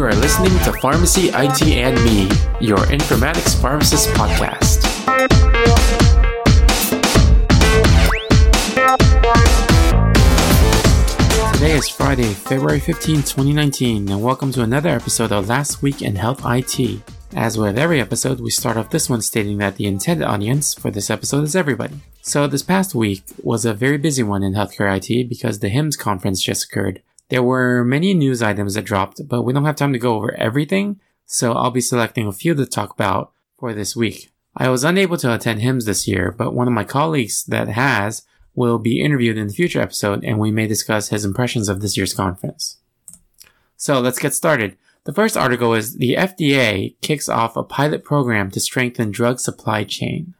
You are listening to Pharmacy IT and Me, your informatics pharmacist podcast. Today is Friday, February 15, 2019, and welcome to another episode of Last Week in Health IT. As with every episode, we start off this one stating that the intended audience for this episode is everybody. So this past week was a very busy one in healthcare IT because the HIMSS conference just occurred. There were many news items that dropped, but we don't have time to go over everything, so I'll be selecting a few to talk about for this week. I was unable to attend HIMSS this year, but one of my colleagues that has will be interviewed in the future episode and we may discuss his impressions of this year's conference. So let's get started. The first article is the FDA kicks off a pilot program to strengthen drug supply chain.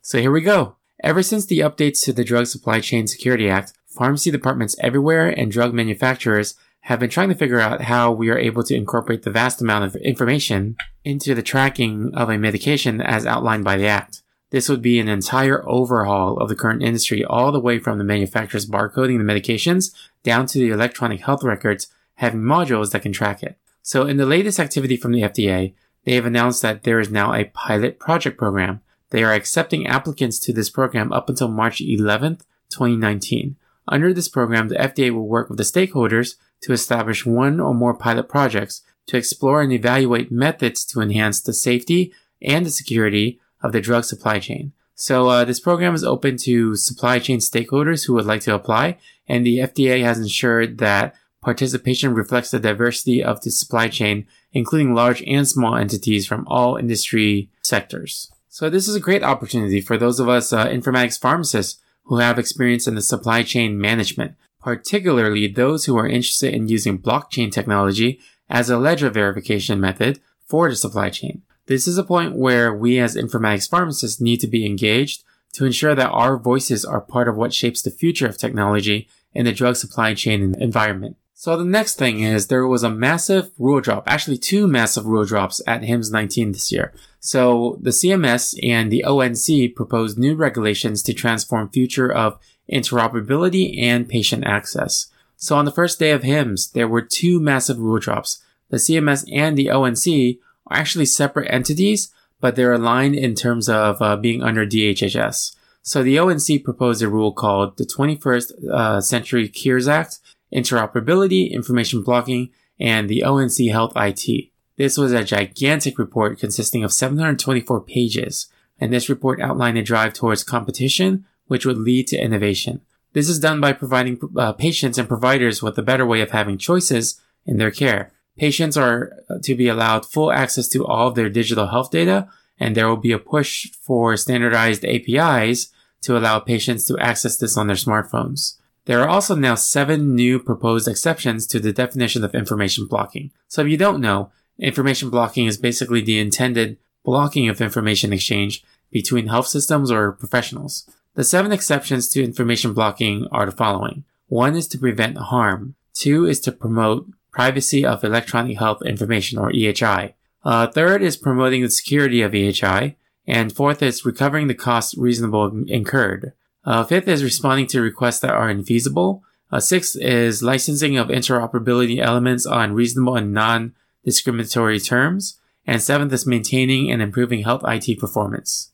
So here we go. Ever since the updates to the Drug Supply Chain Security Act, pharmacy departments everywhere and drug manufacturers have been trying to figure out how we are able to incorporate the vast amount of information into the tracking of a medication as outlined by the Act. This would be an entire overhaul of the current industry all the way from the manufacturers barcoding the medications down to the electronic health records having modules that can track it. So in the latest activity from the FDA, they have announced that there is now a pilot project program. They are accepting applicants to this program up until March 11th, 2019. Under this program, the FDA will work with the stakeholders to establish one or more pilot projects to explore and evaluate methods to enhance the safety and the security of the drug supply chain. So uh, this program is open to supply chain stakeholders who would like to apply, and the FDA has ensured that Participation reflects the diversity of the supply chain, including large and small entities from all industry sectors. So this is a great opportunity for those of us uh, informatics pharmacists who have experience in the supply chain management, particularly those who are interested in using blockchain technology as a ledger verification method for the supply chain. This is a point where we as informatics pharmacists need to be engaged to ensure that our voices are part of what shapes the future of technology in the drug supply chain environment. So the next thing is there was a massive rule drop, actually two massive rule drops at HIMSS 19 this year. So the CMS and the ONC proposed new regulations to transform future of interoperability and patient access. So on the first day of HIMSS, there were two massive rule drops. The CMS and the ONC are actually separate entities, but they're aligned in terms of uh, being under DHHS. So the ONC proposed a rule called the 21st uh, Century Cures Act, interoperability, information blocking, and the ONC Health IT. This was a gigantic report consisting of 724 pages, and this report outlined a drive towards competition, which would lead to innovation. This is done by providing uh, patients and providers with a better way of having choices in their care. Patients are uh, to be allowed full access to all of their digital health data, and there will be a push for standardized APIs to allow patients to access this on their smartphones. There are also now seven new proposed exceptions to the definition of information blocking. So if you don't know, information blocking is basically the intended blocking of information exchange between health systems or professionals. The seven exceptions to information blocking are the following. One is to prevent harm. Two is to promote privacy of electronic health information or EHI. Uh, third is promoting the security of EHI. And fourth is recovering the costs reasonable incurred. Uh, fifth is responding to requests that are infeasible. Uh, sixth is licensing of interoperability elements on reasonable and non-discriminatory terms. And seventh is maintaining and improving health IT performance.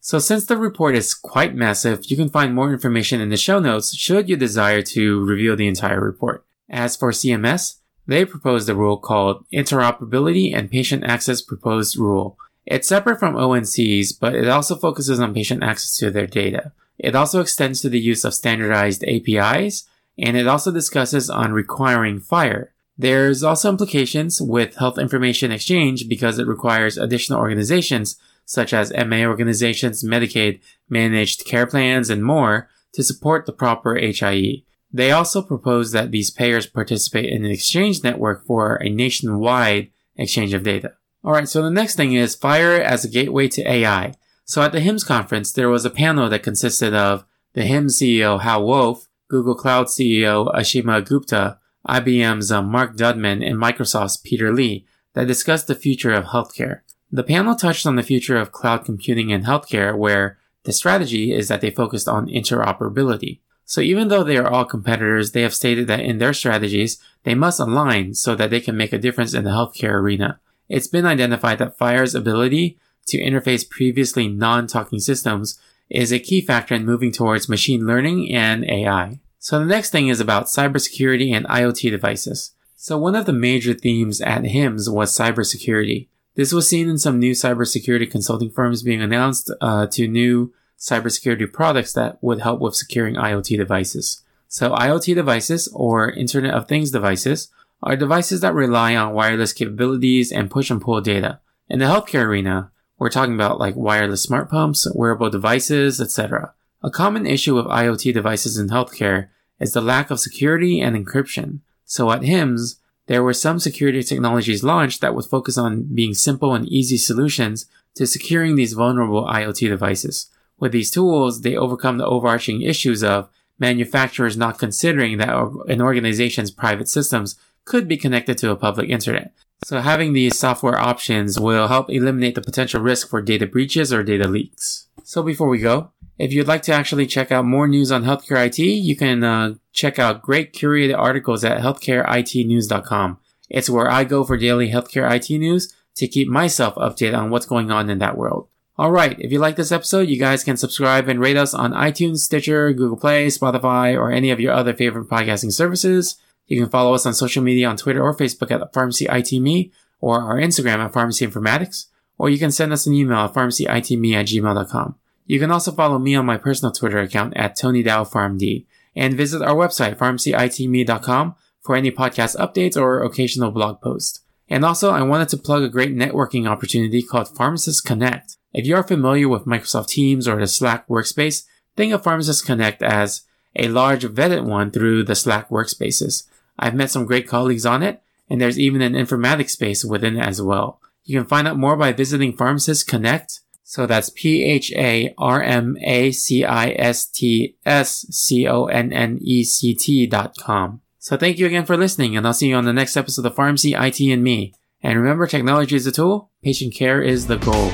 So since the report is quite massive, you can find more information in the show notes should you desire to review the entire report. As for CMS, they proposed a rule called Interoperability and Patient Access Proposed Rule. It's separate from ONC's, but it also focuses on patient access to their data. It also extends to the use of standardized APIs, and it also discusses on requiring FHIR. There's also implications with health information exchange because it requires additional organizations such as MA organizations, Medicaid, managed care plans, and more to support the proper HIE. They also propose that these payers participate in an exchange network for a nationwide exchange of data. Alright, so the next thing is FHIR as a gateway to AI. So at the HIMSS conference, there was a panel that consisted of the HIMSS CEO Hal Wolf, Google Cloud CEO Aashima Gupta, IBM's uh, Mark Dudman, and Microsoft's Peter Lee that discussed the future of healthcare. The panel touched on the future of cloud computing and healthcare, where the strategy is that they focused on interoperability. So even though they are all competitors, they have stated that in their strategies, they must align so that they can make a difference in the healthcare arena. It's been identified that FHIR's ability to interface previously non-talking systems is a key factor in moving towards machine learning and AI. So the next thing is about cybersecurity and IoT devices. So one of the major themes at HIMSS was cybersecurity. This was seen in some new cybersecurity consulting firms being announced uh, to new cybersecurity products that would help with securing IoT devices. So IoT devices or Internet of Things devices are devices that rely on wireless capabilities and push and pull data. In the healthcare arena, we're talking about like wireless smart pumps, wearable devices, etc. A common issue with IoT devices in healthcare is the lack of security and encryption. So at HIMSS, there were some security technologies launched that would focus on being simple and easy solutions to securing these vulnerable IoT devices. With these tools, they overcome the overarching issues of manufacturers not considering that an organization's private systems could be connected to a public internet. So having these software options will help eliminate the potential risk for data breaches or data leaks. So before we go, if you'd like to actually check out more news on healthcare IT, you can uh, check out great curated articles at healthcareitnews.com. It's where I go for daily healthcare IT news to keep myself updated on what's going on in that world. Alright, if you like this episode, you guys can subscribe and rate us on iTunes, Stitcher, Google Play, Spotify, or any of your other favorite podcasting services. You can follow us on social media on Twitter or Facebook at Pharmacy IT Me or our Instagram at Pharmacy Informatics, or you can send us an email at pharmacyitme at gmail.com. You can also follow me on my personal Twitter account at TonyDowPharmD and visit our website, pharmacyitme.com for any podcast updates or occasional blog posts. And also, I wanted to plug a great networking opportunity called Pharmacist Connect. If you are familiar with Microsoft Teams or the Slack workspace, think of Pharmacist Connect as a large vetted one through the Slack workspaces. I've met some great colleagues on it, and there's even an informatics space within it as well. You can find out more by visiting Pharmacist Connect. So that's P-H-A-R-M-A-C-I-S-T-S-C-O-N-N-E-C-T dot com. So thank you again for listening, and I'll see you on the next episode of Pharmacy IT and Me. And remember, technology is a tool, patient care is the goal.